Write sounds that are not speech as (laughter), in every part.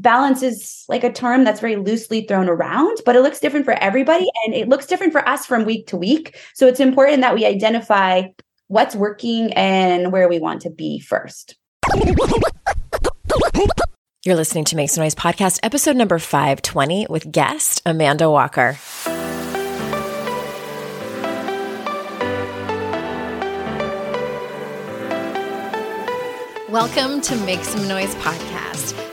Balance is like a term that's very loosely thrown around, but it looks different for everybody and it looks different for us from week to week. So it's important that we identify what's working and where we want to be first. You're listening to Make Some Noise podcast, episode number 520 with guest Amanda Walker. Welcome to Make Some Noise podcast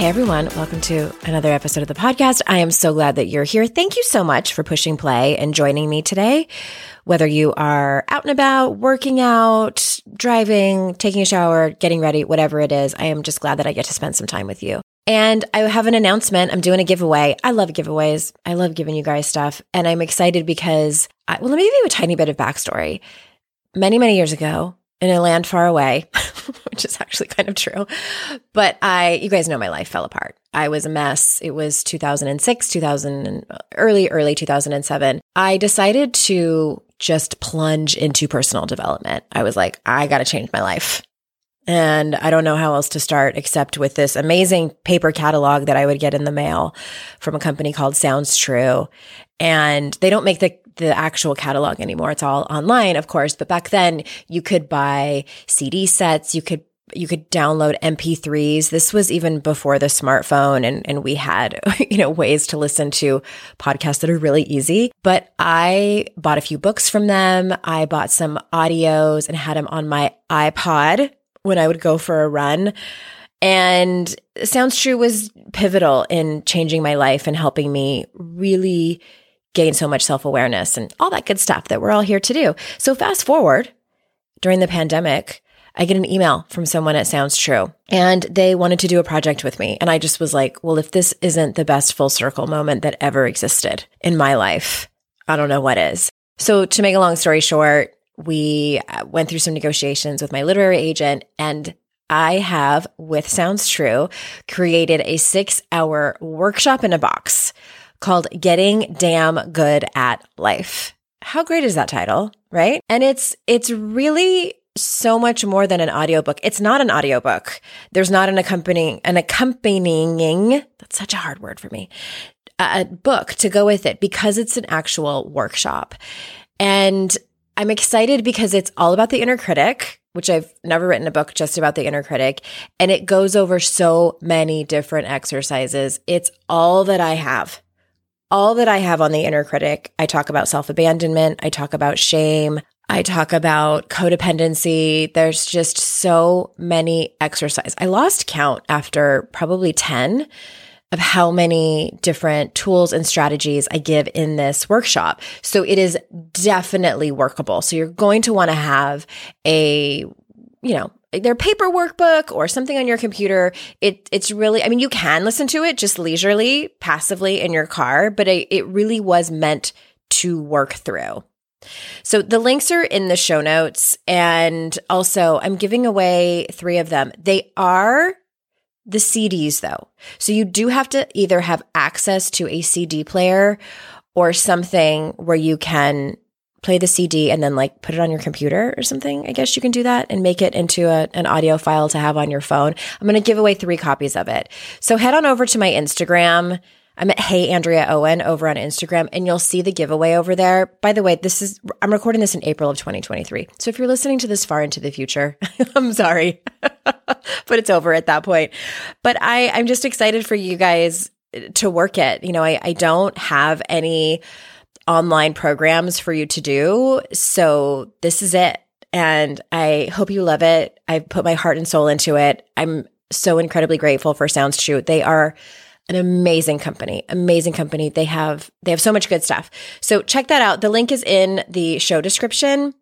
Hey everyone, welcome to another episode of the podcast. I am so glad that you're here. Thank you so much for pushing play and joining me today. Whether you are out and about, working out, driving, taking a shower, getting ready, whatever it is, I am just glad that I get to spend some time with you. And I have an announcement. I'm doing a giveaway. I love giveaways. I love giving you guys stuff. And I'm excited because, I, well, let me give you a tiny bit of backstory. Many, many years ago, in a land far away, (laughs) which is actually kind of true. But I, you guys know my life fell apart. I was a mess. It was 2006, 2000, early, early 2007. I decided to just plunge into personal development. I was like, I got to change my life. And I don't know how else to start except with this amazing paper catalog that I would get in the mail from a company called Sounds True. And they don't make the the actual catalog anymore. It's all online, of course, but back then you could buy CD sets, you could you could download MP3s. This was even before the smartphone and, and we had, (laughs) you know, ways to listen to podcasts that are really easy. But I bought a few books from them. I bought some audios and had them on my iPod when I would go for a run. And Sounds True was pivotal in changing my life and helping me really gain so much self awareness and all that good stuff that we're all here to do. So, fast forward during the pandemic, I get an email from someone at Sounds True and they wanted to do a project with me. And I just was like, well, if this isn't the best full circle moment that ever existed in my life, I don't know what is. So, to make a long story short, we uh, went through some negotiations with my literary agent and I have, with Sounds True, created a six hour workshop in a box called Getting Damn Good at Life. How great is that title, right? And it's it's really so much more than an audiobook. It's not an audiobook. There's not an accompanying an accompanying that's such a hard word for me. A book to go with it because it's an actual workshop. And I'm excited because it's all about the inner critic, which I've never written a book just about the inner critic. And it goes over so many different exercises. It's all that I have all that I have on the inner critic. I talk about self abandonment. I talk about shame. I talk about codependency. There's just so many exercises. I lost count after probably 10 of how many different tools and strategies I give in this workshop. So it is definitely workable. So you're going to want to have a, you know, their paper workbook or something on your computer. It it's really I mean you can listen to it just leisurely, passively in your car, but it, it really was meant to work through. So the links are in the show notes. And also, I'm giving away three of them. They are the CDs, though. So you do have to either have access to a CD player or something where you can play the CD and then like put it on your computer or something. I guess you can do that and make it into a, an audio file to have on your phone. I'm going to give away three copies of it. So head on over to my Instagram. I'm at Hey Andrea Owen over on Instagram and you'll see the giveaway over there. By the way, this is, I'm recording this in April of 2023. So if you're listening to this far into the future, (laughs) I'm sorry, (laughs) but it's over at that point. But I, I'm just excited for you guys to work it. You know, I, I don't have any, online programs for you to do. So this is it. And I hope you love it. I put my heart and soul into it. I'm so incredibly grateful for Sounds True. They are an amazing company, amazing company. They have they have so much good stuff. So check that out. The link is in the show description.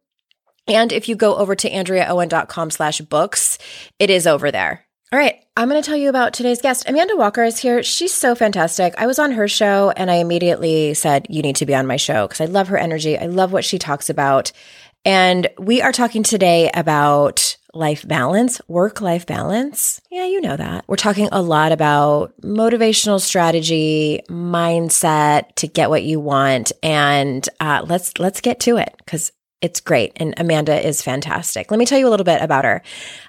And if you go over to andreaowen.com slash books, it is over there. All right, I'm going to tell you about today's guest. Amanda Walker is here. She's so fantastic. I was on her show and I immediately said, You need to be on my show because I love her energy. I love what she talks about. And we are talking today about life balance, work life balance. Yeah, you know that. We're talking a lot about motivational strategy, mindset to get what you want. And uh, let's let's get to it because it's great. And Amanda is fantastic. Let me tell you a little bit about her.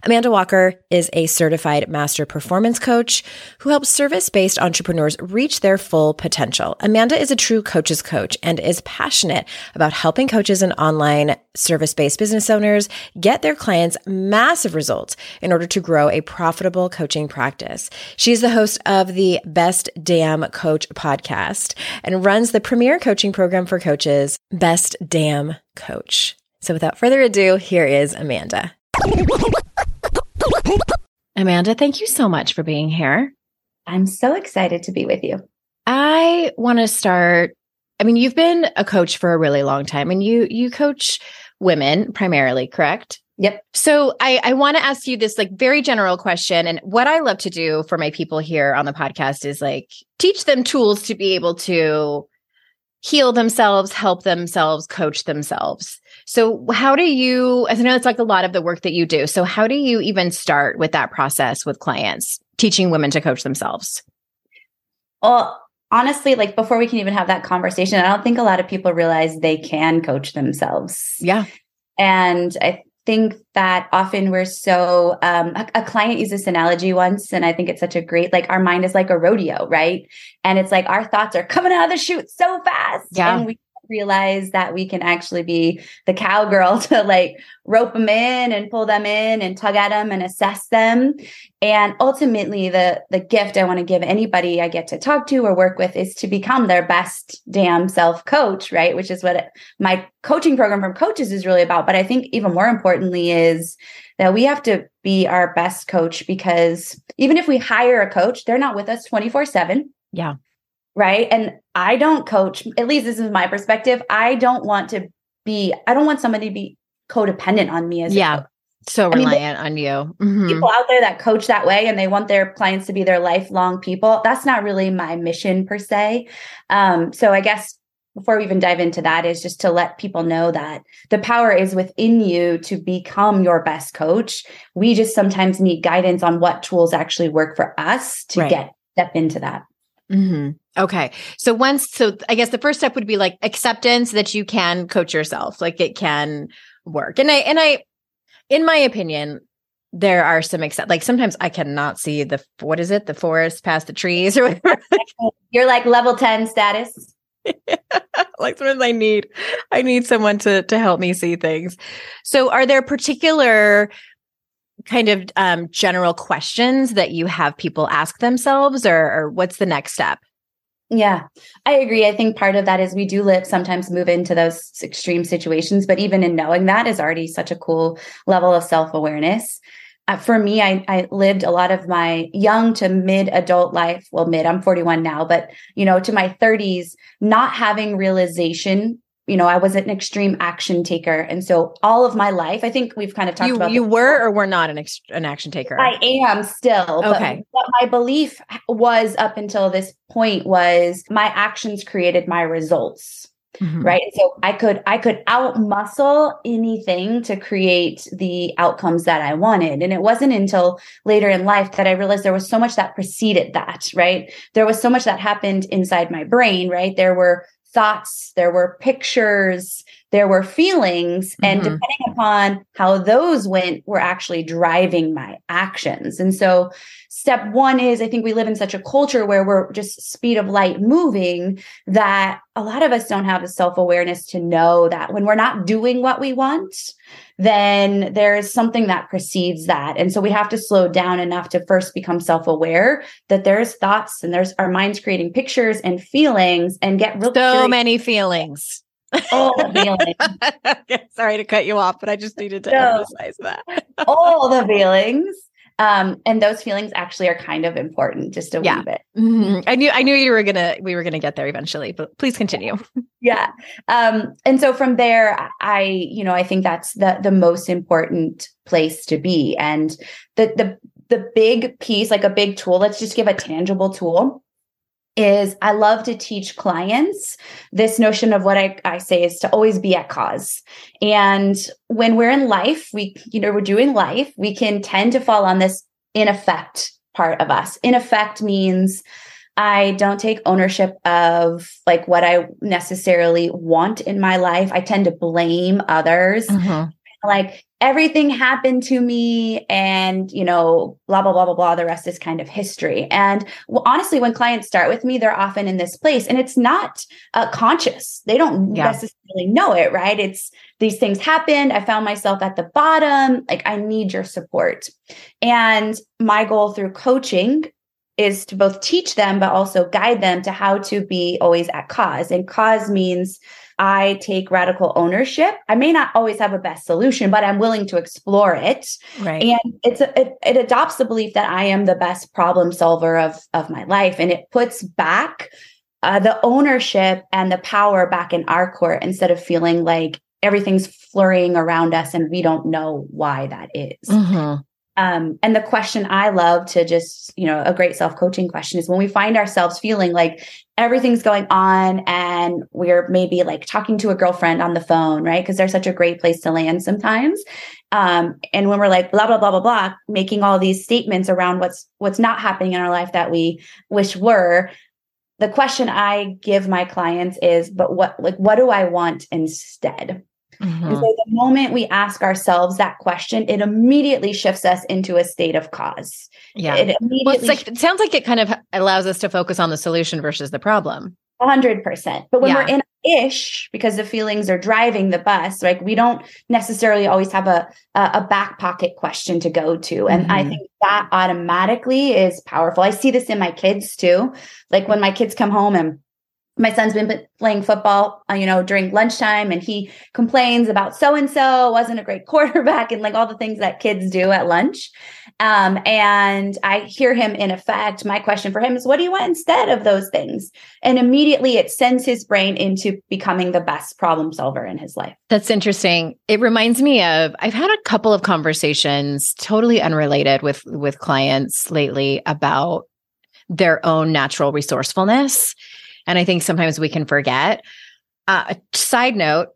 Amanda Walker is a certified master performance coach who helps service based entrepreneurs reach their full potential. Amanda is a true coach's coach and is passionate about helping coaches and online service based business owners get their clients massive results in order to grow a profitable coaching practice. She's the host of the Best Damn Coach podcast and runs the premier coaching program for coaches, Best Damn coach. So without further ado, here is Amanda. Amanda, thank you so much for being here. I'm so excited to be with you. I want to start I mean, you've been a coach for a really long time and you you coach women primarily, correct? Yep. So I, I want to ask you this like very general question. And what I love to do for my people here on the podcast is like teach them tools to be able to heal themselves, help themselves, coach themselves. So, how do you, as I know it's like a lot of the work that you do. So, how do you even start with that process with clients, teaching women to coach themselves? Well, honestly, like before we can even have that conversation, I don't think a lot of people realize they can coach themselves. Yeah. And I think that often we're so um, a, a, client used this analogy once and i think it's such a great like our mind is like a rodeo right and it's like our thoughts are coming out of the chute so fast yeah. and we realize that we can actually be the cowgirl (laughs) to like rope them in and pull them in and tug at them and assess them. And ultimately the the gift i want to give anybody i get to talk to or work with is to become their best damn self coach right? Which is what my coaching program from coaches is really about. But i think even more importantly is that we have to be our best coach because even if we hire a coach they're not with us 24 7 yeah right? And i don't coach at least this is my perspective i don't want to be i don't want somebody to be codependent on me as yeah. so reliant I mean, on you. Mm-hmm. people out there that coach that way and they want their clients to be their lifelong people that's not really my mission per se. Um, so i guess before we even dive into that is just to let people know that the power is within you to become your best coach. We just sometimes need guidance on what tools actually work for us to right. get step into that. Mm-hmm. Okay. So once, so I guess the first step would be like acceptance that you can coach yourself, like it can work. And I, and I, in my opinion, there are some except like sometimes I cannot see the what is it the forest past the trees or whatever. (laughs) You're like level ten status. (laughs) like sometimes I need I need someone to to help me see things. So are there particular kind of um, general questions that you have people ask themselves, or, or what's the next step? Yeah, I agree. I think part of that is we do live sometimes move into those extreme situations, but even in knowing that is already such a cool level of self awareness. Uh, for me, I, I lived a lot of my young to mid adult life. Well, mid, I'm 41 now, but you know, to my 30s, not having realization you know, I was an extreme action taker. And so all of my life, I think we've kind of talked you, about You were or were not an, ex- an action taker? I am still. Okay. But what my belief was up until this point was my actions created my results. mm-hmm. right? And so I could I could out muscle anything to create the outcomes that I wanted. And it wasn't until later in life that I realized there was so much that preceded that, right? There was so much that happened inside my brain, right? There were thoughts, there were pictures, there were feelings mm-hmm. and depending upon how those went were actually driving my actions and so step one is i think we live in such a culture where we're just speed of light moving that a lot of us don't have the self-awareness to know that when we're not doing what we want then there is something that precedes that and so we have to slow down enough to first become self-aware that there's thoughts and there's our minds creating pictures and feelings and get real so curious. many feelings (laughs) all the feelings. Sorry to cut you off, but I just needed to no, emphasize that. all the feelings. Um, and those feelings actually are kind of important, just a yeah. wee bit. Mm-hmm. I knew I knew you were gonna we were gonna get there eventually, but please continue. yeah. Um, and so from there, I you know I think that's the the most important place to be, and the the the big piece, like a big tool. Let's just give a tangible tool is I love to teach clients this notion of what I, I say is to always be at cause. And when we're in life, we, you know, we're doing life, we can tend to fall on this in effect part of us. In effect means I don't take ownership of like what I necessarily want in my life. I tend to blame others. Mm-hmm. Like everything happened to me and you know blah blah blah blah blah. The rest is kind of history. And well, honestly when clients start with me they're often in this place and it's not uh, conscious. They don't yeah. necessarily know it right? It's these things happened. I found myself at the bottom. Like i need your support. And my goal through coaching is to both teach them but also guide them to how to be always at cause. And cause means I take radical ownership. I may not always have a best solution, but I'm willing to explore it. Right. And it's a, it, it adopts the belief that I am the best problem solver of of my life, and it puts back uh, the ownership and the power back in our court instead of feeling like everything's flurrying around us and we don't know why that is. Mm-hmm. Um, and the question I love to just, you know, a great self coaching question is when we find ourselves feeling like everything's going on and we're maybe like talking to a girlfriend on the phone, right? Because they're such a great place to land sometimes. Um, and when we're like blah blah blah blah blah, making all these statements around what's what's not happening in our life that we wish were, the question I give my clients is, but what like what do I want instead? Mm-hmm. So the moment we ask ourselves that question, it immediately shifts us into a state of cause. Yeah. It immediately well, like, it sounds like it kind of allows us to focus on the solution versus the problem. 100%. But when yeah. we're in ish because the feelings are driving the bus like we don't necessarily always have a a back pocket question to go to and mm-hmm. i think that automatically is powerful i see this in my kids too like when my kids come home and my son's been playing football, uh, you know, during lunchtime, and he complains about so and so wasn't a great (laughs) quarterback, and like all the things that kids do at lunch. Um, and I hear him in effect. My question for him is, what do you want instead of those things? And immediately it sends his brain into becoming the best problem solver in his life. That's interesting. It reminds me of I've had a couple of conversations, totally unrelated with with clients lately about their own natural resourcefulness and I think sometimes we can forget. Uh, side note,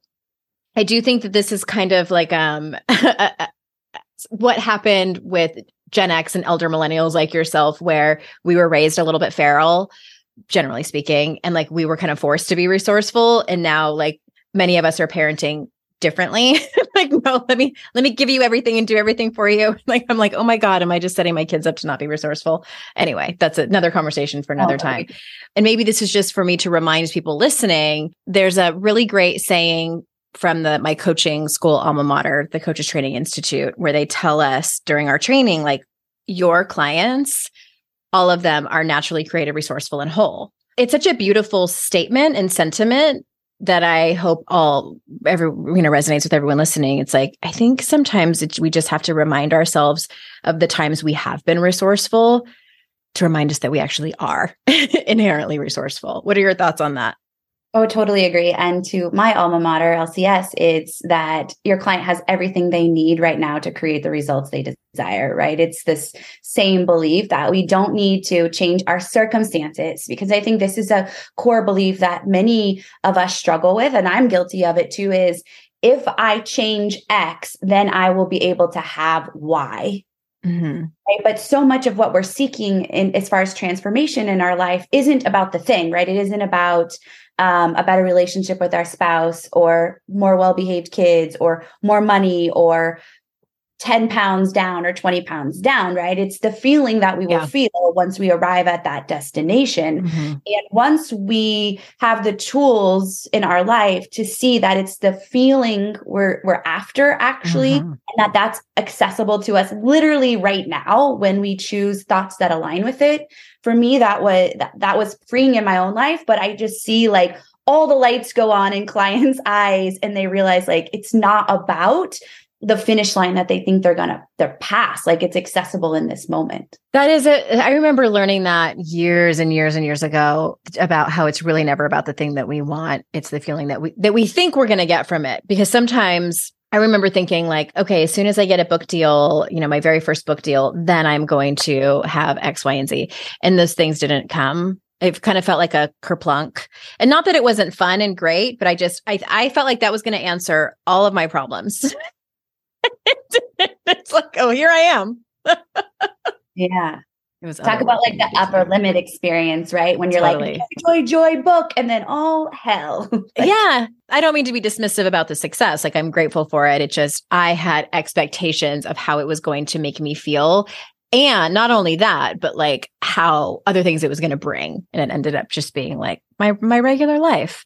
I do think that this is kind of like um, (laughs) what happened with Gen X and elder millennials like yourself, where we were raised a little bit feral, generally speaking, and like we were kind of forced to be resourceful. And now, like many of us are parenting differently. (laughs) like, no, let me let me give you everything and do everything for you. (laughs) Like, I'm like, oh my God, am I just setting my kids up to not be resourceful? Anyway, that's another conversation for another oh, time. And maybe this is just for me to remind people listening. There's a really great saying from the my coaching school alma mater, the Coaches Training Institute, where they tell us during our training, like your clients, all of them are naturally creative, resourceful, and whole. It's such a beautiful statement and sentiment that I hope all every you know resonates with everyone listening. It's like I think sometimes we just have to remind ourselves of the times we have been resourceful to remind us that we actually are (laughs) inherently resourceful. What are your thoughts on that? Oh, totally agree. And to my alma mater, LCS, it's that your client has everything they need right now to create the results they desire, right? It's this same belief that we don't need to change our circumstances because I think this is a core belief that many of us struggle with. And I'm guilty of it too is if I change X, then I will be able to have Y. Mm-hmm. Right? But so much of what we're seeking in as far as transformation in our life isn't about the thing, right? It isn't about um, a better relationship with our spouse or more well behaved kids or more money or 10 pounds down or 20 pounds down, right? It's the feeling that we will yeah. feel once we arrive at that destination. Mm-hmm. And once we have the tools in our life to see that it's the feeling we're, we're after actually, mm-hmm. and that that's accessible to us literally right now when we choose thoughts that align with it. For me, that was, that, that was freeing in my own life, but I just see like all the lights go on in (laughs) clients' eyes and they realize like it's not about the finish line that they think they're gonna they're past like it's accessible in this moment. That is it i remember learning that years and years and years ago about how it's really never about the thing that we want it's the feeling that we that we think we're gonna get from it. Because sometimes I remember thinking like, okay, as soon as I get a book deal, you know, my very first book deal, then I'm going to have X, Y, and Z. And those things didn't come. It kind of felt like a kerplunk. And not that it wasn't fun and great but i just i, I felt like that was going to answer all of my problems (laughs) (laughs) it's like, oh, here I am. (laughs) yeah. It was Talk about like the upper limit experience, right? When you're totally. like, joy, joy, book, and then all hell. (laughs) like, yeah. I don't mean to be dismissive about the success. Like, I'm grateful for it. It just, I had expectations of how it was going to make me feel. And not only that, but like how other things it was going to bring. And it ended up just being like my, my regular life.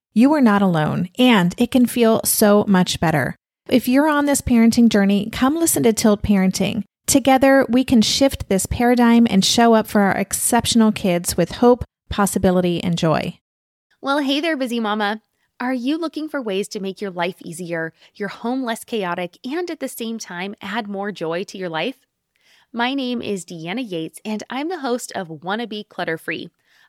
you are not alone, and it can feel so much better. If you're on this parenting journey, come listen to Tilt Parenting. Together, we can shift this paradigm and show up for our exceptional kids with hope, possibility, and joy. Well, hey there, busy mama. Are you looking for ways to make your life easier, your home less chaotic, and at the same time add more joy to your life? My name is Deanna Yates, and I'm the host of Wanna Be Clutter Free,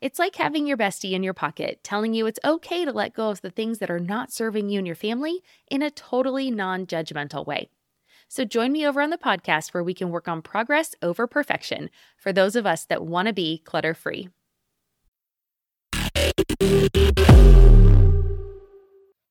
It's like having your bestie in your pocket telling you it's okay to let go of the things that are not serving you and your family in a totally non judgmental way. So join me over on the podcast where we can work on progress over perfection for those of us that want to be clutter free.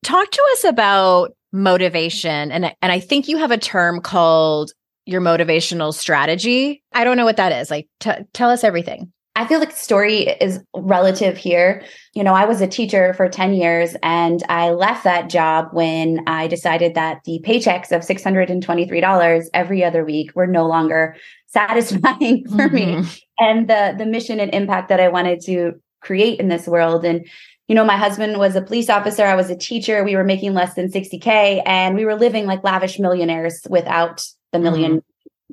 Talk to us about motivation and and I think you have a term called your motivational strategy. I don't know what that is. Like, t- tell us everything. I feel like story is relative here. You know, I was a teacher for 10 years and I left that job when I decided that the paychecks of $623 every other week were no longer (laughs) satisfying for mm-hmm. me and the the mission and impact that I wanted to create in this world and you know, my husband was a police officer. I was a teacher. We were making less than 60K and we were living like lavish millionaires without the 1000000 mm-hmm.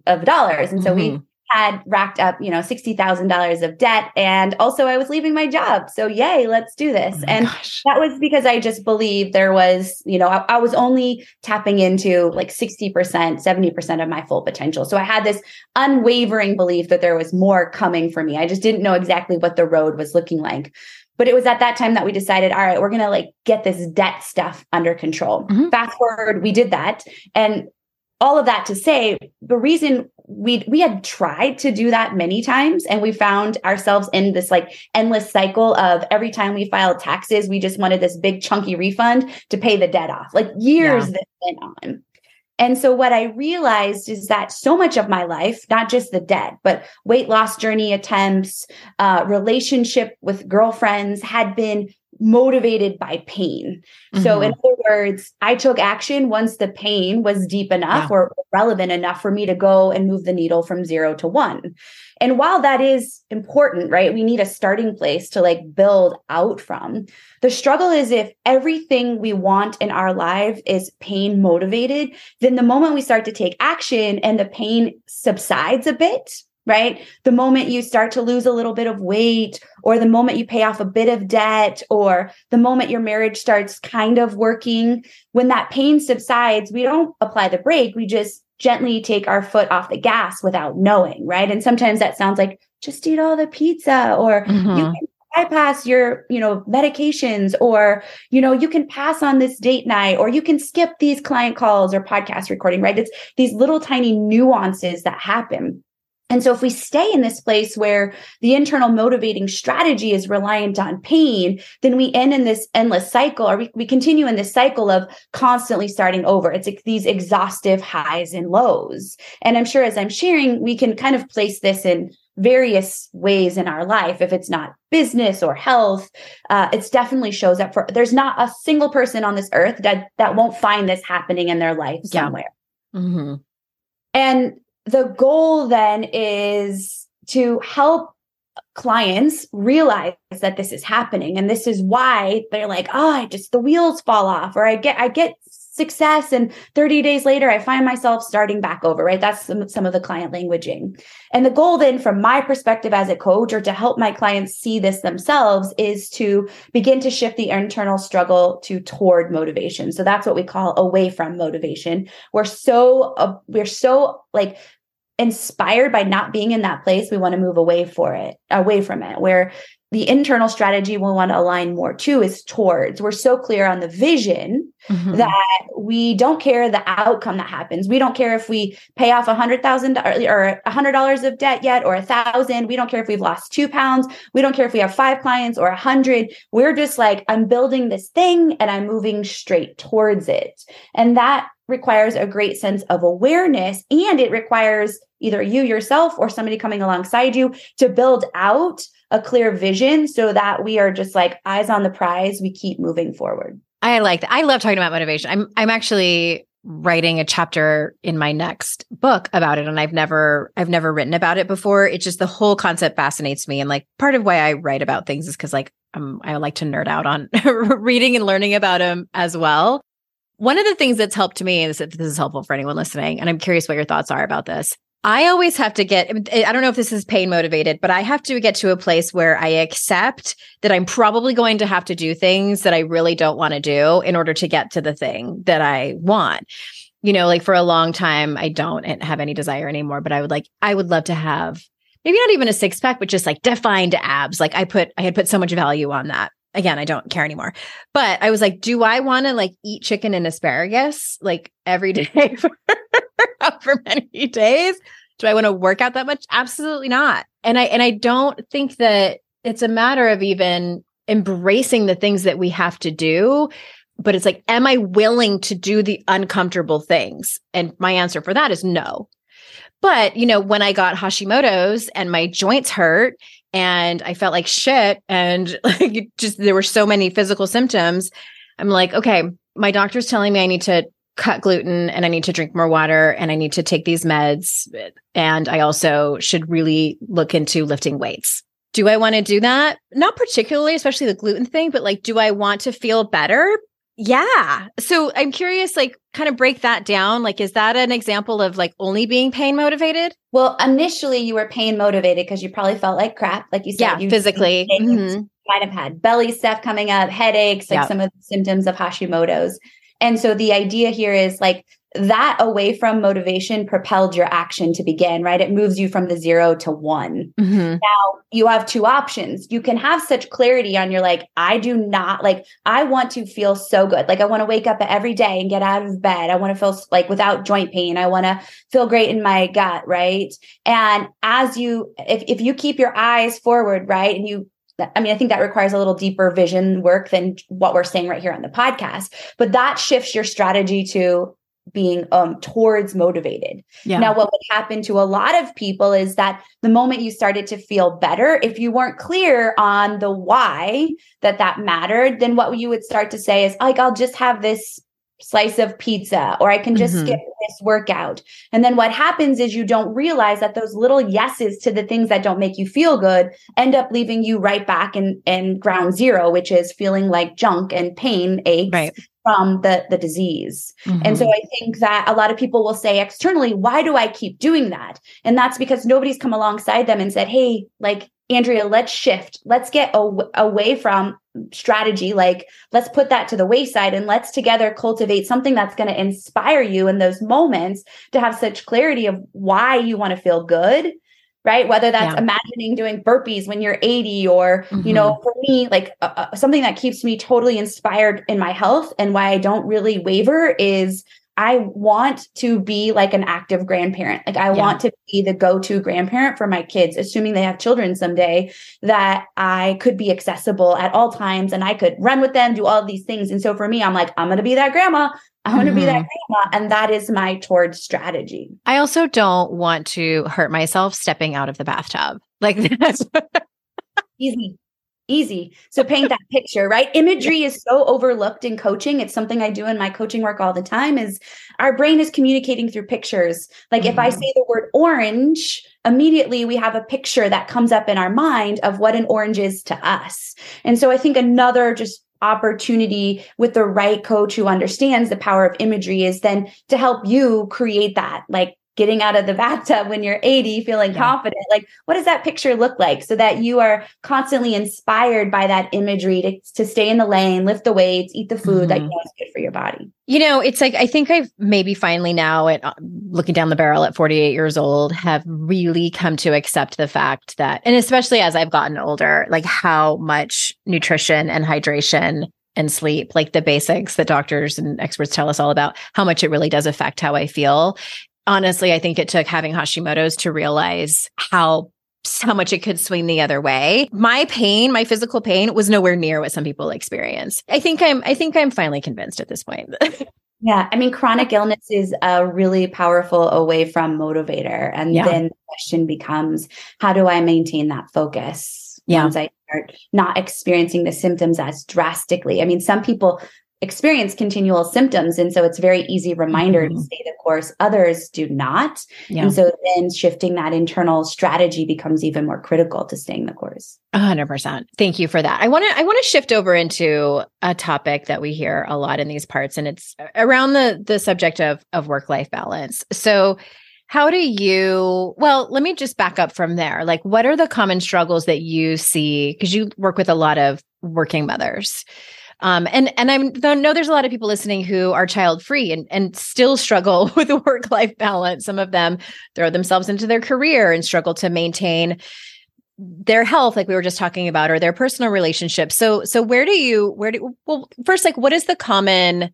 of dollars. And so mm-hmm. we had racked up, you know, $60,000 of debt. And also I was leaving my job. So yay, let's do this. Oh and gosh. that was because I just believed there was, you know, I, I was only tapping into like 60%, 70% of my full potential. So I had this unwavering belief that there was more coming for me. I just didn't know exactly what the road was looking like. But it was at that time that we decided, all right, we're going to like get this debt stuff under control. Mhm. Fast forward, we did that. And all of that to say, the reason we we had tried to do that many times and we found ourselves in this like endless cycle of every time we filed taxes, we just wanted this big chunky refund to pay the debt off. Like years Yeah. that went on. And so what I realized is that so much of my life, not just the debt, but weight loss journey attempts, uh, relationship with girlfriends had been motivated by pain. So Mhm. in other words, I took action once the pain was deep enough Yeah. or relevant enough for me to go and move the needle from 0 to 1. And while that is important, right? We need a starting place to like build out from. The struggle is if everything we want in our life is pain motivated, then the moment we start to take action and the pain subsides a bit, right? The moment you start to lose a little bit of weight, or the moment you pay off a bit of debt, or the moment your marriage starts kind of working, when that pain subsides, we don't apply the brake. We just gently take our foot off the gas without knowing, right? And sometimes that sounds like just eat all the pizza, or you Mhm. can bypass your you know medications or you know you can pass on this date night or you can skip these client calls or podcast recording right it's these little tiny nuances that happen and so if we stay in this place where the internal motivating strategy is reliant on pain, then we end in this endless cycle or we, we continue in this cycle of constantly starting over. It's like these exhaustive highs and lows. And I'm sure as I'm sharing, we can kind of place this in various ways in our life. If it's not business or health, uh, it's definitely shows up for, there's not a single person on this earth that, that won't find this happening in their life Yeah. somewhere. Mhm. And the goal then is to help clients realize that this is happening. And this is why they're like oh i just the wheels fall off or i get i get success and 30 days later i find myself starting back over right? That's some, some of the client languaging. And the goal then from my perspective as a coach or to help my clients see this themselves is to begin to shift the internal struggle to toward motivation. So that's what we call away from motivation. We're so uh, we're so like inspired by not being in that place. We want to move away for it away from it. Where the internal strategy we want to align more to is towards we're so clear on the vision Mhm. that we don't care the outcome that happens. We don't care if we pay off a hundred thousand or a hundred dollars of debt yet or a thousand. We don't care if we've lost two pounds. We don't care if we have five clients or a hundred. We're just like, I'm building this thing and I'm moving straight towards it. And that requires a great sense of awareness and it requires either you yourself or somebody coming alongside you to build out a clear vision so that we are just like eyes on the prize. We keep moving forward. I like that. I love talking about motivation. I'm I'm actually writing a chapter in my next book about it and I've never I've never written about it before. It's just the whole concept fascinates me and like part of why I write about things is cuz like um, I like to nerd out on (laughs) reading and learning about them as well. One of the things that's helped me, is that this is helpful for anyone listening, and I'm curious what your thoughts are about this. I always have to get, I don't know if this is pain motivated, but I have to get to a place where I accept that I'm probably going to have to do things that I really don't want to do in order to get to the thing that I want. You know, like for a long time, I don't have any desire anymore, but I would like, I would love to have maybe not even a six pack, but just like defined abs. Like I put, I had put so much value on that. Again, I don't care anymore. But I was like, do I want to like eat chicken and asparagus like every day (laughs) for, many days? Do I want to work out that much? Absolutely not. And I and I don't think that it's a matter of even embracing the things that we have to do, but it's like, am I willing to do the uncomfortable things? And my answer for that is no. But, you know, when I got Hashimoto's and my joints hurt and I felt like shit and (laughs) like just there were so many physical symptoms, I'm like, okay, my doctor's telling me I need to cut gluten and I need to drink more water and I need to take these meds. And I also should really look into lifting weights. Do I want to do that? Not particularly, especially the gluten thing, but like, do I want to feel better? Yeah. So I'm curious, like, kind of break that down. Like, is that an example of like only being pain motivated? Well, initially you were pain motivated because you probably felt like crap, like you said. Yeah, you physically. (laughs) Mm-hmm. might have had belly stuff coming up, headaches, like some of the symptoms of Hashimoto's. And so the idea here is like that away from motivation propelled your action to begin, right? It moves you from the zero to one. Mm-hmm. Now you have two options. You can have such clarity on your like, I do not like, I want to feel so good. Like, I want to wake up every day and get out of bed. I want to feel like without joint pain. I want to feel great in my gut, right? And as you, if, if you keep your eyes forward, right, and you I mean, I think that requires a little deeper vision work than what we're saying right here on the podcast, but that shifts your strategy to being um towards motivated. Yeah. Now what would happen to a lot of people is that the moment you started to feel better, if you weren't clear on the why that that mattered, then what you would start to say is like I'll just have this slice of pizza or I can just mm-hmm. skip this workout. And then what happens is you don't realize that those little yeses to the things that don't make you feel good end up leaving you right back in in ground zero, which is feeling like junk and pain aches right from the the disease. Mm-hmm. And so mm-hmm. I think that a lot of people will say externally, why do I keep doing that? And that's because nobody's come alongside them and said, "Hey, like Andrea, let's shift. Let's get aw- away from strategy. Like, let's put that to the wayside and let's together cultivate something that's going to inspire you in those moments to have such clarity of why you want to feel good right? Whether that's yeah. imagining doing burpees when you're 80 or, mm-hmm. you know, mm-hmm. for me, like uh, uh, something that keeps me totally inspired in my health and why I don't really waver is I want to be like an active grandparent. Like I yeah. want to be the go-to grandparent for my kids, assuming they have children someday, that I could be accessible at all times and I could run with them, do all these things. And so for me, I'm like, I'm gonna be that grandma. I want to mm-hmm. be that mm-hmm. grandma. And that is my towards strategy. I also don't want to hurt myself stepping out of the bathtub. Like (laughs) that's easy easy. So paint that picture, right? Imagery is so overlooked in coaching. It's something I do in my coaching work all the time is our brain is communicating through pictures. Like mm-hmm. if I mm-hmm. say the word orange, immediately we have a picture that comes up in our mind of what an orange is to us. And so I think another just opportunity with the right coach who understands the power of imagery is then to help you create that like getting out of the bathtub when you're 80 feeling yeah. confident like what does that picture look like so that you are constantly inspired by that imagery to, to stay in the lane lift the weights eat the food mm-hmm. that you know is good for your body you know it's like i think i've maybe finally now at uh, looking down the barrel at 48 years old have really come to accept the fact that and especially as i've gotten older like how much nutrition and hydration and sleep, like the basics that doctors and experts tell us all about, how much it really does affect how I feel honestly, I think it took having Hashimoto's to realize how how much it could swing the other way. My pain, my physical pain was nowhere near what some people experience. I think I'm I think I'm finally convinced at this point. (laughs) yeah, I mean chronic illness is a really powerful away from motivator and yeah. then the question becomes how do I maintain that focus? Yeah. Once I start not experiencing the symptoms as drastically. I mean, some people experience continual symptoms. And so it's very easy reminder mm-hmm. to stay the course. Others do not. Yeah. And so then shifting that internal strategy becomes even more critical to staying the course. Hundred percent. Thank you for that. I want to, I want to shift over into a topic that we hear a lot in these parts, and it's around the, the subject of, of work-life balance. So how do you well let me just back up from there like what are the common struggles that you see because you work with a lot of working mothers um, and and I know there's a lot of people listening who are child free and and still struggle (laughs) with work life balance. Some of them throw themselves into their career and struggle to maintain their health like we were just talking about or their personal relationships so so where do you where do well first like what is the common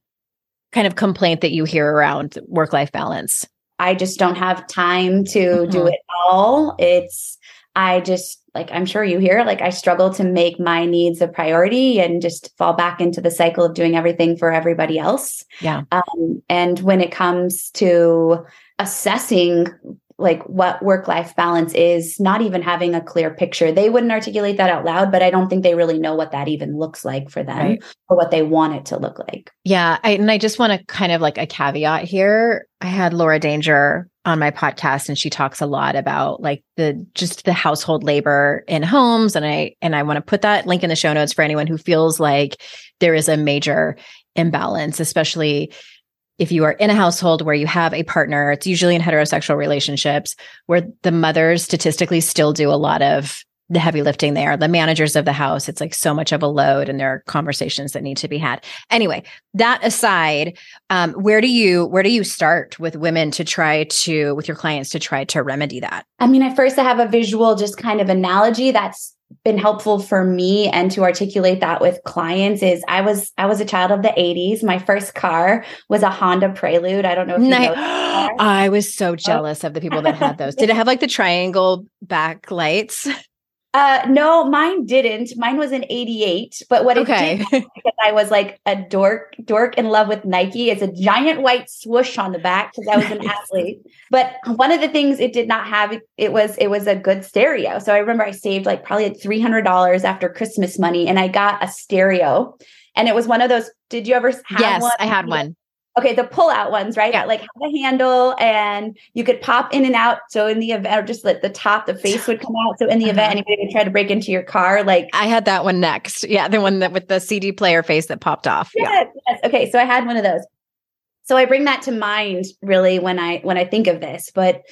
kind of complaint that you hear around work life balance i just don't have time to mm-hmm. do it all it's i just like I'm sure you hear, like I struggle to make my needs a priority and just fall back into the cycle of doing everything for everybody else. Yeah. Um, and when it comes to assessing like what work life balance is, not even having a clear picture, they wouldn't articulate that out loud, but I don't think they really know what that even looks like for them right. or what they want it to look like. Yeah. I, and I just want to kind of like a caveat here. I had Laura Danger on my podcast and she talks a lot about like the just the household labor in homes and I and I want to put that link in the show notes for anyone who feels like there is a major imbalance, especially if you are in a household where you have a partner, it's usually in heterosexual relationships where the mothers statistically still do a lot of the heavy lifting there. The managers of the house, it's like so much of a load and there are conversations that need to be had. Anyway, that aside, um, where do you where do you start with women to try to with your clients to try to remedy that? I mean, at first I have a visual just kind of analogy that's been helpful for me and to articulate that with clients is I was I was a child of the 80s. My first car was a Honda Prelude. I don't know if you nice. know. (gasps) I was so oh. jealous oh. of the people that had those. Did it have like the triangle back lights? Uh, no, mine didn't. Mine was an 88. But what okay. it did because I was like a dork, dork in love with Nike. It's a giant white swoosh on the back because I was an (laughs) athlete. But one of the things it did not have, it was it was a good stereo. So I remember I saved like probably three hundred dollars after Christmas money, and I got a stereo. And it was one of those. Did you ever have yes, one? I had one okay, the pull out ones, right? Yeah. Like have a handle and you could pop in and out. So in the event, or just let the top, the face would come out. So in the uh-huh. event anybody would try to break into your car, like I had that one next. Yeah, the one that with the CD player face that popped off. Yes, yeah. Yes. Okay. So I had one of those. So I bring that to mind really when I when I think of this. But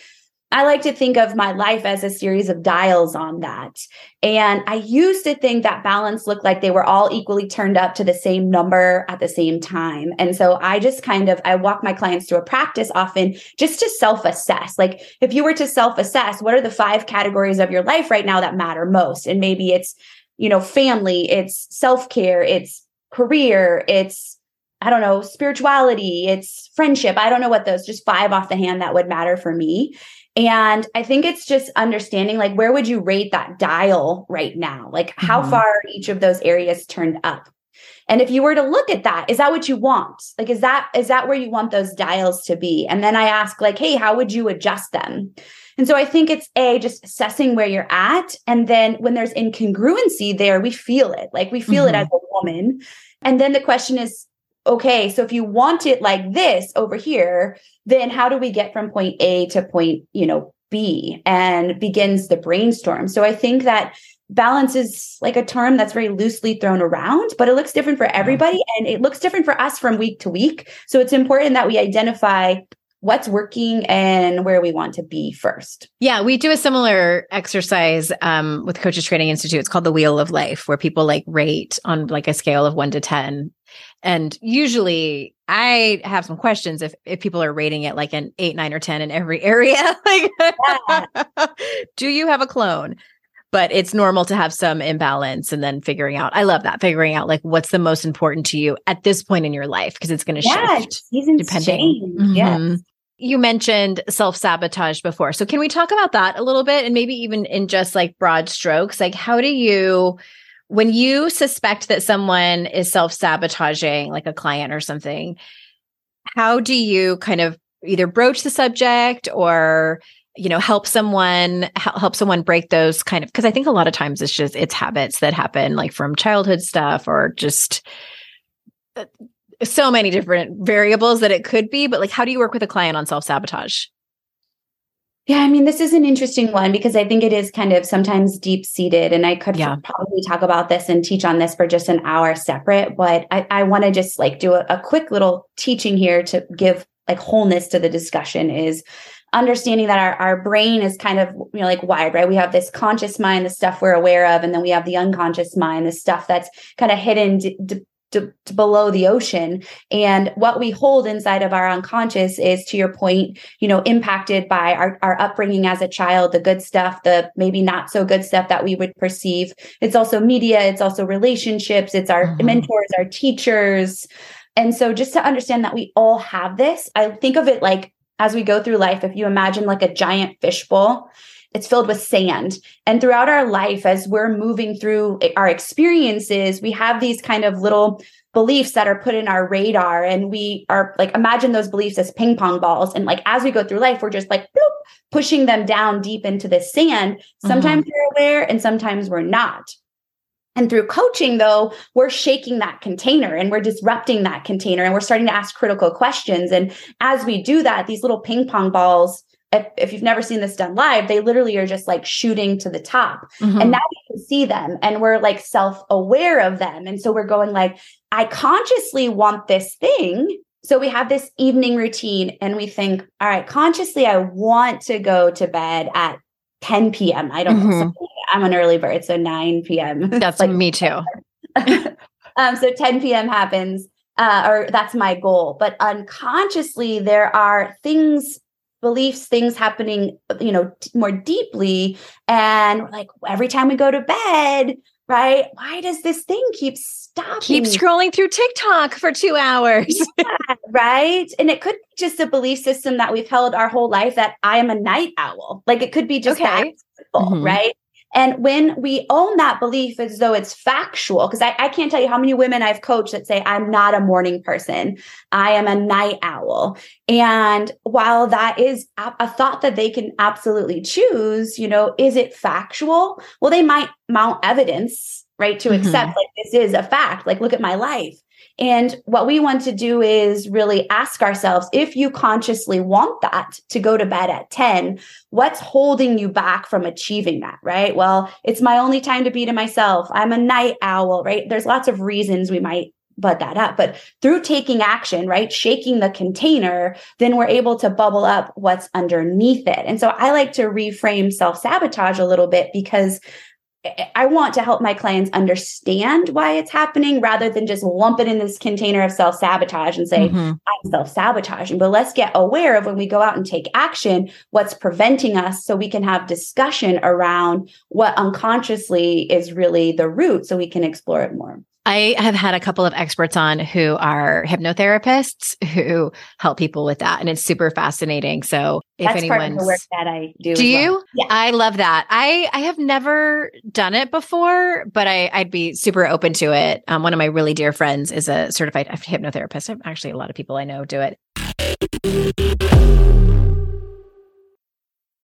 I like to think of my life as a series of dials on that. And I used to think that balance looked like they were all equally turned up to the same number at the same time. And so I just kind of I walk my clients through a practice often just to self-assess. Like if you were to self-assess, what are the five categories of your life right now that matter most? And maybe it's, you know, family, it's self-care, it's career, it's I don't know, spirituality, it's friendship. I don't know what those just five off the hand that would matter for me. And I think it's just understanding like where would you rate that dial right now? Like how mm-hmm. far each of those areas turned up? And if you were to look at that, is that what you want? Like is that is that where you want those dials to be? And then I ask like, "Hey, how would you adjust them?" And so I think it's a just assessing where you're at and then when there's incongruency there, we feel it. Like we feel mm-hmm. it as a woman. And then the question is okay, so if you want it like this over here, then how do we get from point A to point, you know, B and begins the brainstorm. So I think that balance is like a term that's very loosely thrown around, but it looks different for everybody and it looks different for us from week to week. So it's important that we identify what's working and where we want to be first. Yeah, we do a similar exercise um, with Coaches Training Institute. It's called the Wheel of Life, where people like rate on like a scale of one to 10 and usually I have some questions if, if people are rating it like an eight, nine, or 10 in every (laughs) area. like, yeah. (laughs) do you have a clone? But it's normal to have some imbalance and then figuring out. I love that figuring out like what's the most important to you at this point in your life because it's going to yeah, shift depending. Mm-hmm. Yeah. You mentioned self sabotage before. So, can we talk about that a little bit and maybe even in just like broad strokes? Like, how do you when you suspect that someone is self sabotaging, like a client or something, how do you kind of either broach the subject or you know help someone help someone break those kind of because i think a lot of times it's just it's habits that happen like from childhood stuff or just uh, so many different variables that it could be but like how do you work with a client on self sabotage yeah, I mean, this is an interesting one because I think it is kind of sometimes deep seated. And I could yeah. probably talk about this and teach on this for just an hour separate. But I, I want to just like do a, a quick little teaching here to give like wholeness to the discussion is understanding that our, our brain is kind of you know like wired right we have this conscious mind the stuff we're aware of and then we have the unconscious mind the stuff that's kind of hidden d- d- to, to below the ocean. And what we hold inside of our unconscious is, to your point, you know, impacted by our, our upbringing as a child, the good stuff, the maybe not so good stuff that we would perceive. It's also media, it's also relationships, it's our mm-hmm. mentors, our teachers. And so just to understand that we all have this, I think of it like as we go through life, if you imagine like a giant fishbowl it's filled with sand. And throughout our life, as we're moving through our experiences, we have these kind of little beliefs that are put in our radar. And we are like, imagine those beliefs as ping pong balls. And like, as we go through life, we're just like, bloop, pushing them down deep into the sand. Sometimes mm-hmm. we're aware and sometimes we're not. And through coaching, though, we're shaking that container and we're disrupting that container and we're starting to ask critical questions. And as we do that, these little ping pong balls if, if you've never seen this done live, they literally are just like shooting to the top. Mhm. And now we can see them and we're like self-aware of them. And so we're going like, I consciously want this thing. So we have this evening routine and we think, all right, consciously, I want to go to bed at 10 p.m. I don't know. Mhm. something- I'm an early bird, so 9 p.m. (laughs) That's like me too. (laughs) um, so 10 p.m. happens, uh, or that's my goal. But unconsciously, there are things, beliefs, things happening, you know, t- more deeply. And we're like, every time we go to bed, right? Why does this thing keep stopping? Keep scrolling through TikTok for two hours. right? And it could be just a belief system that we've held our whole life that I am a night owl. Like it could be just that Okay. simple, Mhm. right? And when we own that belief as though it's factual, because I, I can't tell you how many women I've coached that say, I'm not a morning person, I am a night owl. And while that is a, thought that they can absolutely choose, you know, is it factual? Well, they might mount evidence, right, to Mhm. accept like this is a fact. Like, look at my life. And what we want to do is really ask ourselves if you consciously want that to go to bed at 10, what's holding you back from achieving that, right? Well, it's my only time to be to myself. I'm a night owl, right? There's lots of reasons we might bud that up, but through taking action, right? Shaking the container, then we're able to bubble up what's underneath it. And so I like to reframe self sabotage a little bit because I want to help my clients understand why it's happening rather than just lump it in this container of self sabotage and say, Mhm. I'm self sabotaging. But let's get aware of when we go out and take action, what's preventing us so we can have discussion around what unconsciously is really the root so we can explore it more. I have had a couple of experts on who are hypnotherapists who help people with that. And it's super fascinating. So if That's anyone's the work that I do. Do well. you? Yeah. I love that. I I have never done it before, but I I'd be super open to it. Um, one of my really dear friends is a certified hypnotherapist. Actually, a lot of people I know do it.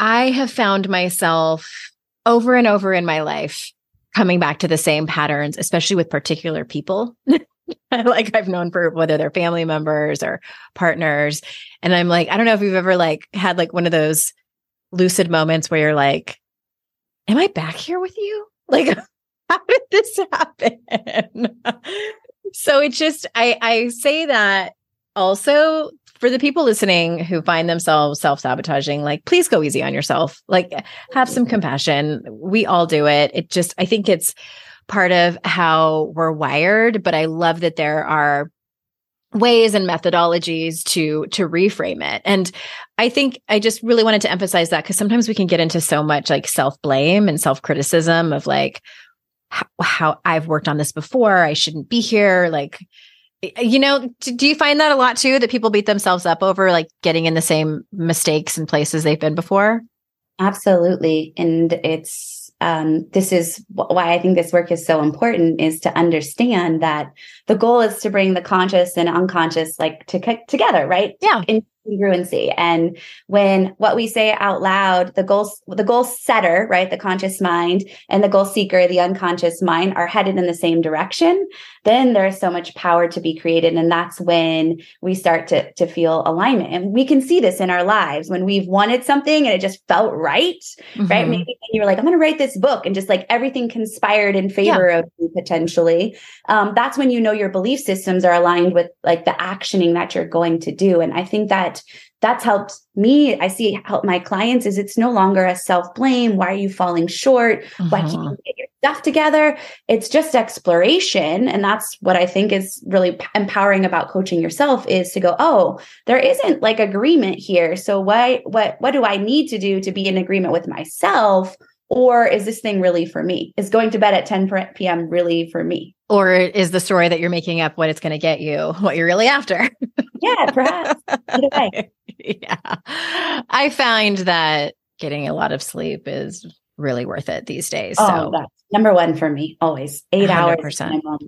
I have found myself over and over in my life coming back to the same patterns, especially with particular people. (laughs) like I've known for whether they're family members or partners. And I'm like, I don't know if you've ever like had like one of those lucid moments where you're like, Am I back here with you? Like, (laughs) how did this happen? (laughs) so it's just I I say that also for the people listening who find themselves self-sabotaging like please go easy on yourself. Like have some compassion. We all do it. It just i think it's part of how we're wired but i love that there are ways and methodologies to to reframe it. And i think i just really wanted to emphasize that because sometimes we can get into so much like self-blame and self-criticism of like how, how i've worked on this before. I shouldn't be here. Like you know do you find that a lot too that people beat themselves up over like getting in the same mistakes and places they've been before absolutely and it's um, this is why I think this work is so important is to understand that the goal is to bring the conscious and unconscious like to together, right? Yeah. In congruency. And when what we say out loud, the goal, the goal setter, right? The conscious mind and the goal seeker, the unconscious mind are headed in the same direction, then there's so much power to be created. And that's when we start to, to feel alignment. And we can see this in our lives when we've wanted something and it just felt right, mm-hmm. right? Maybe you were like, I'm going to write this book and just like everything conspired in favor yeah. of you potentially. Um, that's when you know your belief systems are aligned with like the actioning that you're going to do. And I think that that that's helped me i see help my clients is it's no longer a self-blame why are you falling short mm-hmm. why can't you get your stuff together it's just exploration and that's what i think is really empowering about coaching yourself is to go oh there isn't like agreement here so what what what do i need to do to be in agreement with myself or is this thing really for me? Is going to bed at 10 p.m. really for me? Or is the story that you're making up what it's going to get you, what you're really after? yeah, perhaps. (laughs) (laughs) yeah. I find that getting a lot of sleep is really worth it these days. Oh, so that's number one for me, always eight 100%. hours.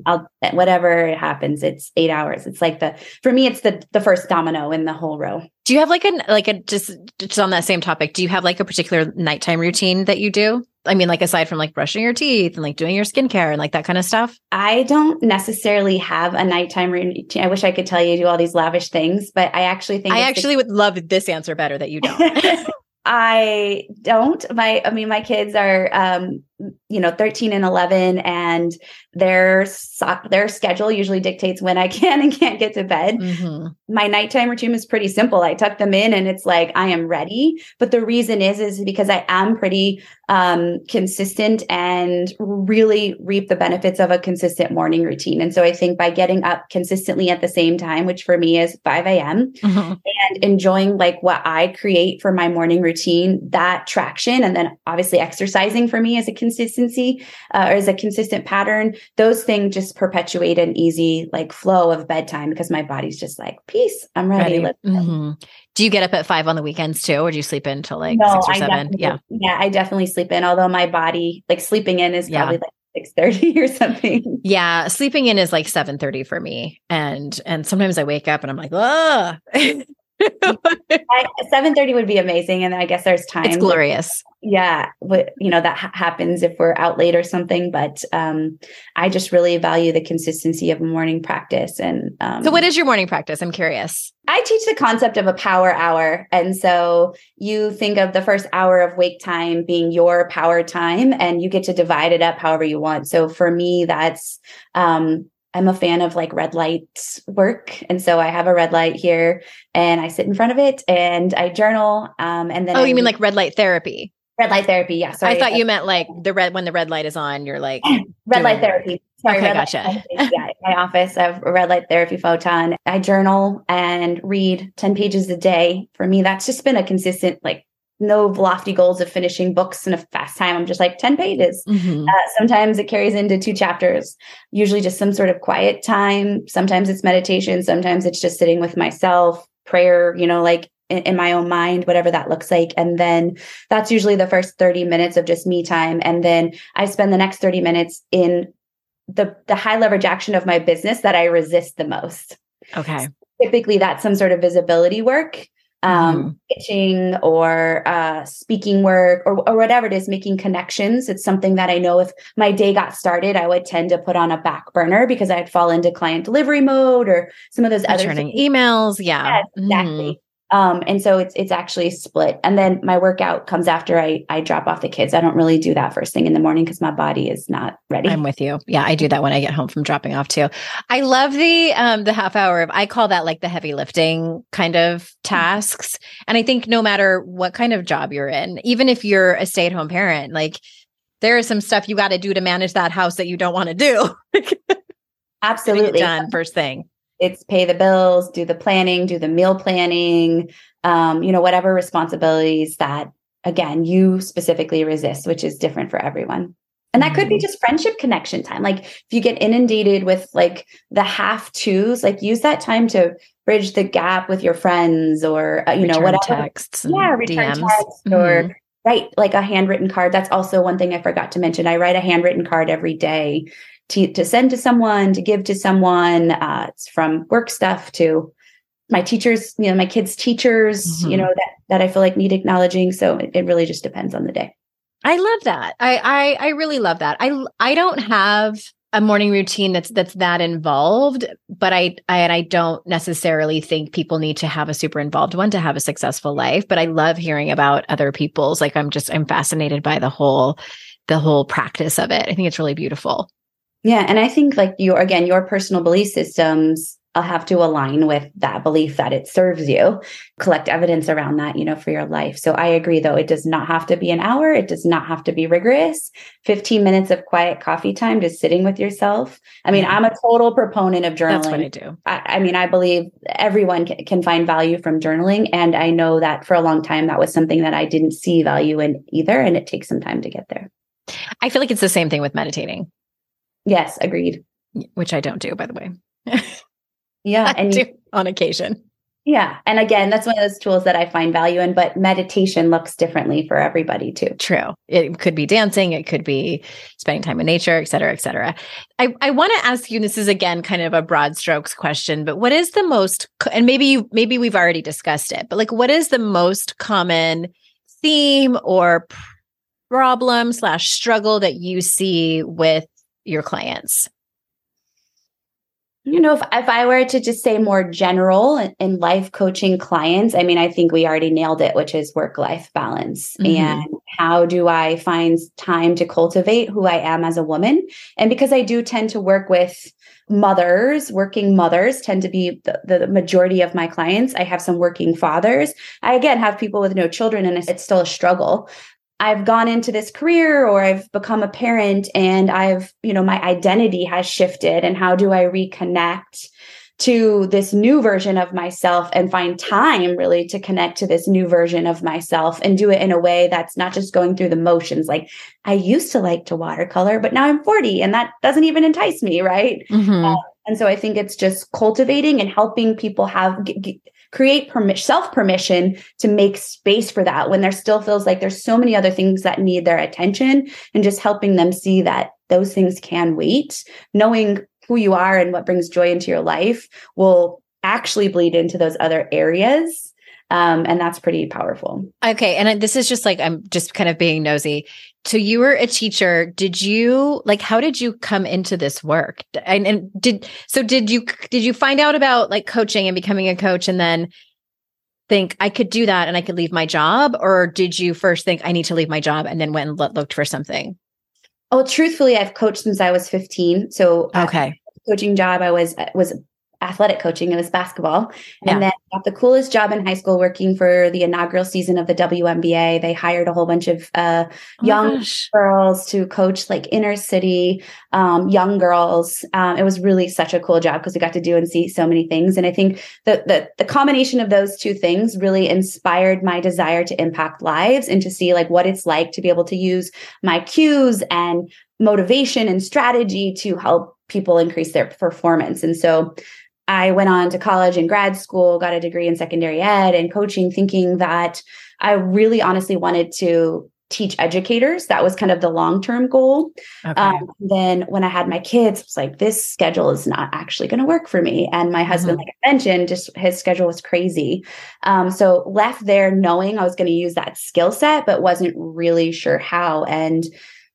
I'll whatever happens, it's eight hours. It's like the for me, it's the the first domino in the whole row. Do you have like a like a just just on that same topic? Do you have like a particular nighttime routine that you do? I mean, like aside from like brushing your teeth and like doing your skincare and like that kind of stuff? I don't necessarily have a nighttime routine. I wish I could tell you do all these lavish things, but I actually think I actually the- would love this answer better that you don't. (laughs) I don't. My, I mean, my kids are, um, you know, 13 and 11, and their their schedule usually dictates when I (laughs) can and can't get to bed. Mm-hmm. My nighttime routine is pretty simple. I tuck them in, and it's like I am ready. But the reason is, is because I am pretty um, consistent and really reap the benefits of a consistent morning routine. And so I think by getting up consistently at the same time, which for me is 5 a.m., mm-hmm. and enjoying like what I create for my morning routine, that traction, and then obviously exercising for me as a consistency uh, or as a consistent pattern, those things just perpetuate an easy like flow of bedtime because my body's just like, peace, I'm ready. ready. Mm-hmm. Do you get up at five on the weekends too, or do you sleep in till like no, six or seven? Yeah. Yeah, I definitely sleep in, although my body, like sleeping in is probably yeah. like six thirty (laughs) or something. Yeah, sleeping in is like seven thirty for me, and and sometimes I wake up and I'm like, oh. (laughs) (laughs) Seven thirty would be amazing, and I guess there's time. It's glorious. Yeah you know that ha- happens if we're out late or something but um i just really value the consistency of morning practice and um, so what is your morning practice? I'm curious. I teach the concept of a power hour and so you think of the first hour of wake time being your power time and you get to divide it up however you want. So for me that's um I'm a fan of like red light work. And so I have a red light here and I sit in front of it and I journal. Um, and then, oh, I you mean like red light therapy? Red light therapy. Yeah. Sorry. I thought you meant like the red when the red light is on, you're like (clears throat) red light therapy. Sorry, okay, gotcha. yeah, in my office, I have a red light therapy photon. I journal and read 10 pages a day. For me, that's just been a consistent, like, no lofty goals of finishing books in a fast time. I'm just like 10 pages. Mm-hmm. Uh, sometimes it carries into two chapters, usually just some sort of quiet time. Sometimes it's meditation. Sometimes it's just sitting with myself, prayer, you know, like in, in, my own mind, whatever that looks like. And then that's usually the first 30 minutes of just me time. And then I spend the next 30 minutes in the, the high leverage action of my business that I resist the most. Okay. So typically that's some sort of visibility work. Um, mm. pitching or uh, speaking work or, or whatever it is, making connections. It's something that I know if my day got started, I would tend to put on a back burner because I'd fall into client delivery mode or some of those Returning other things. emails. Yeah, yes, exactly. Mm. Um, and so it's it's actually split. And then my workout comes after I I drop off the kids. I don't really do that first thing in the morning because my body is not ready. I'm with you. Yeah, I do that when I get home from dropping off too. I love the um the half hour of I call that like the heavy lifting kind of tasks. And I think no matter what kind of job you're in, even if you're a stay-at-home parent, like there is some stuff you got to do to manage that house that you don't want (laughs) (laughs) to do. Absolutely. done first thing it's pay the bills, do the planning, do the meal planning, um, you know, whatever responsibilities that again you specifically resist, which is different for everyone. And that could be Mm-hmm. just friendship connection time. Like if you get inundated with like the have tos, like use that time to bridge the gap with your friends or uh, you know Return whatever. texts Yeah, return DMs. text Mhm. or write like a handwritten card. That's also one thing I forgot to mention. I write a handwritten card every day to, to send to someone, to give to someone. Uh, it's from work stuff to my teachers, you know, my kids' teachers, you Mhm. know, that that I feel like need acknowledging. So it, it really just depends on the day. I love that. I, I I really love that. I I don't have a morning routine that's that's that involved, but I, I and I don't necessarily think people need to have a super involved one to have a successful life. But I love hearing about other people's. Like I'm just I'm fascinated by the whole the whole practice of it. I think it's really beautiful. Yeah. And I think like your, again, your personal belief systems uh, have to align with that belief that it serves you, collect evidence around that, you know, for your life. So I agree, though, it does not have to be an hour. It does not have to be rigorous. 15 minutes of quiet coffee time, just sitting with yourself. I mean. I'm a total proponent of journaling. That's what I do. I, I mean, I believe everyone can find value from journaling. And I know that for a long time, that was something that I didn't see value in either. And it takes some time to get there. I feel like it's the same thing with meditating, Yes, agreed. which I don't do, by the way. (laughs) Yeah. (laughs) I And you, on occasion. yeah. And again, that's one of those tools that I find value in, but meditation looks differently for everybody too. True. It could be dancing, it could be spending time in nature, et cetera, et cetera. I, I want to ask you, this is again kind of a broad strokes question, but what is the most and maybe you maybe we've already discussed it, but like what is the most common theme or problem slash struggle that you see with your clients? You know, if, if I were to just say more general in, life coaching clients, I mean, I think we already nailed it, which is work life balance. Mhm. And how do I find time to cultivate who I am as a woman? And because I do tend to work with mothers, working mothers tend to be the, the majority of my clients. I have some working fathers. I again have people with no children, and it's still a struggle. I've gone into this career or I've become a parent and I've, you know, my identity has shifted. And how do I reconnect to this new version of myself and find time really to connect to this new version of myself and do it in a way that's not just going through the motions? Like, I used to like to watercolor, but now I'm 40 and that doesn't even entice me, right? Mhm. And so I think it's just cultivating and helping people have g- g- create permission, self permission to make space for that when there still feels like there's so many other things that need their attention and just helping them see that those things can wait. Knowing who you are and what brings joy into your life will actually bleed into those other areas. Um, and that's pretty powerful. Okay. And this is just like, I'm just kind of being nosy. So you were a teacher. Did you like, how did you come into this work? And, and did, so did you, did you find out about like coaching and becoming a coach and then think I could do that and I could leave my job? Or did you first think I need to leave my job and then went and looked for something? Oh, truthfully, I've coached since I was 15. So uh, Okay. coaching job I was was athletic coaching. It was basketball. Yeah. And then got the coolest job in high school working for the inaugural season of the WNBA. They hired a whole bunch of uh, Oh young gosh. girls to coach like inner city um, young girls. Um, it was really such a cool job because we got to do and see so many things. And I think the, the the combination of those two things really inspired my desire to impact lives and to see like what it's like to be able to use my cues and motivation and strategy to help people increase their performance. And so I went on to college and grad school, got a degree in secondary ed and coaching, thinking that I really honestly wanted to teach educators. That was kind of the long term goal. Okay. Um, then when I had my kids, it was like, this schedule is not actually going to work for me. And my husband, like I mentioned, just his schedule was crazy. Um, so left there knowing I was going to use that skill set, but wasn't really sure how. And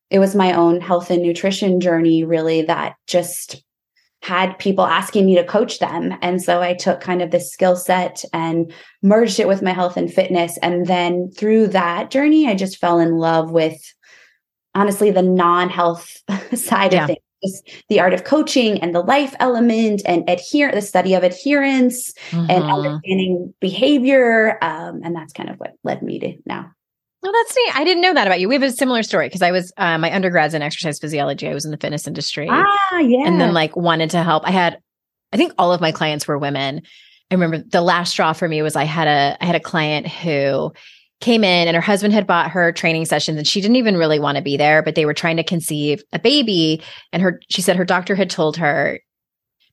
it was my own health and nutrition journey, really, that just had people asking me to coach them. And so I took kind of this skill set and merged it with my health and fitness. And then through that journey, I just fell in love with honestly the non-health (laughs) side Yeah. of things. Just the art of coaching and the life element and adhere the study of adherence and Mhm. understanding behavior. Um, and that's kind of what led me to now. Well, that's neat. I didn't know that about you. We have a similar story because I was uh, my undergrad's in exercise physiology. I was in the fitness industry. Ah, yeah. and then like wanted to help. I had I think all of my clients were women. I remember the last straw for me was I had a I had a client who came in and her husband had bought her training sessions and she didn't even really want to be there but they were trying to conceive a baby and her she said her doctor had told her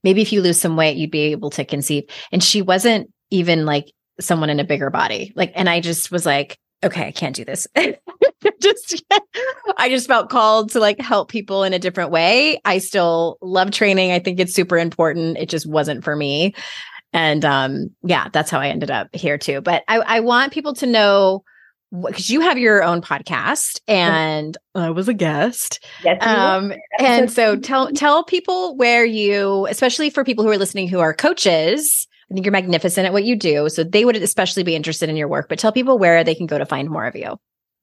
maybe if you lose some weight you'd be able to conceive and she wasn't even like someone in a bigger body like and I just was like okay I can't do this (laughs) just (laughs) I just felt called to like help people in a different way I still love training I think it's super important it just wasn't for me and um, yeah, that's how I ended up here too. But I, I want people to know because you have your own podcast and I was a guest. Yes, um, (laughs) and so tell tell people where you, especially for people who are listening who are coaches. I think you're magnificent at what you do. So they would especially be interested in your work, but tell people where they can go to find more of you.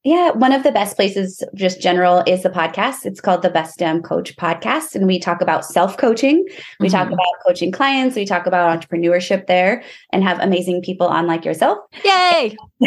Yeah, one of the best places, just general, is the podcast. It's called the Best Damn Coach Podcast. And we talk about self coaching. We mm-hmm. talk about coaching clients. We talk about entrepreneurship there and have amazing people on like yourself. Yay! (laughs)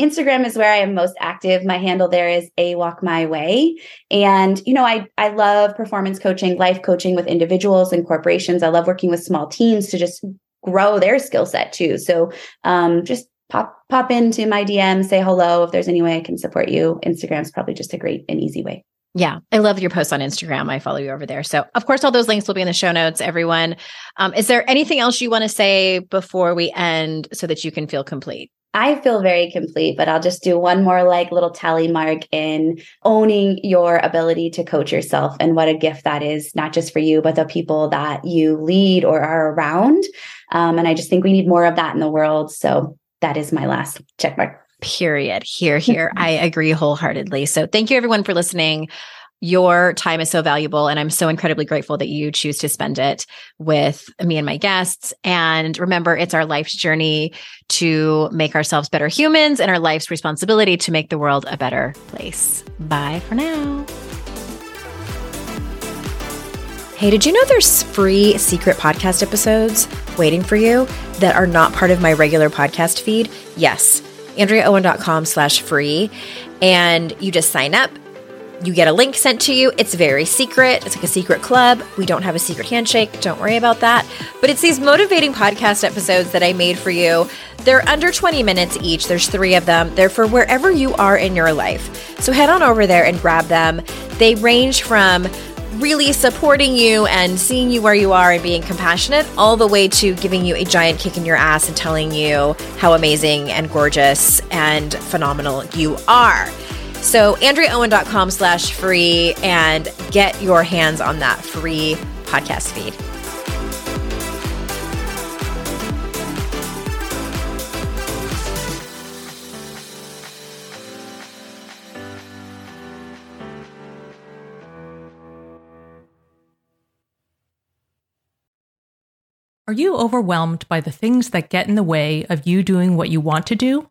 Instagram is where I am most active. My handle there is A Walk My Way. And, you know, I, I love performance coaching, life coaching with individuals and corporations. I love working with small teams to just grow their skill set too. So um, just pop pop into my DM, say hello. If there's any way I can support you, Instagram's probably just a great and easy way. Yeah, I love your posts on Instagram. I follow you over there. So, of course, all those links will be in the show notes, everyone. Um, is there anything else you want to say before we end so that you can feel complete? I feel very complete, but I'll just do one more like little tally mark in owning your ability to coach yourself and what a gift that is, not just for you, but the people that you lead or are around. Um, and I just think we need more of that in the world. So that is my last check mark. Period. Here, here. (laughs) I agree wholeheartedly. So thank you everyone for listening. Your time is so valuable, and I'm so incredibly grateful that you choose to spend it with me and my guests. And remember, it's our life's journey to make ourselves better humans and our life's responsibility to make the world a better place. Bye for now. Hey, did you know there's free secret podcast episodes waiting for you that are not part of my regular podcast feed? Yes, AndreaOwen.com slash free. And you just sign up. You get a link sent to you. It's very secret. It's like a secret club. We don't have a secret handshake. Don't worry about that. But it's these motivating podcast episodes that I made for you. They're under 20 minutes each. There's three of them. They're for wherever you are in your life. So head on over there and grab them. They range from really supporting you and seeing you where you are and being compassionate, all the way to giving you a giant kick in your ass and telling you how amazing and gorgeous and phenomenal you are. So, AndreaOwen.com slash free and get your hands on that free podcast feed. Are you overwhelmed by the things that get in the way of you doing what you want to do?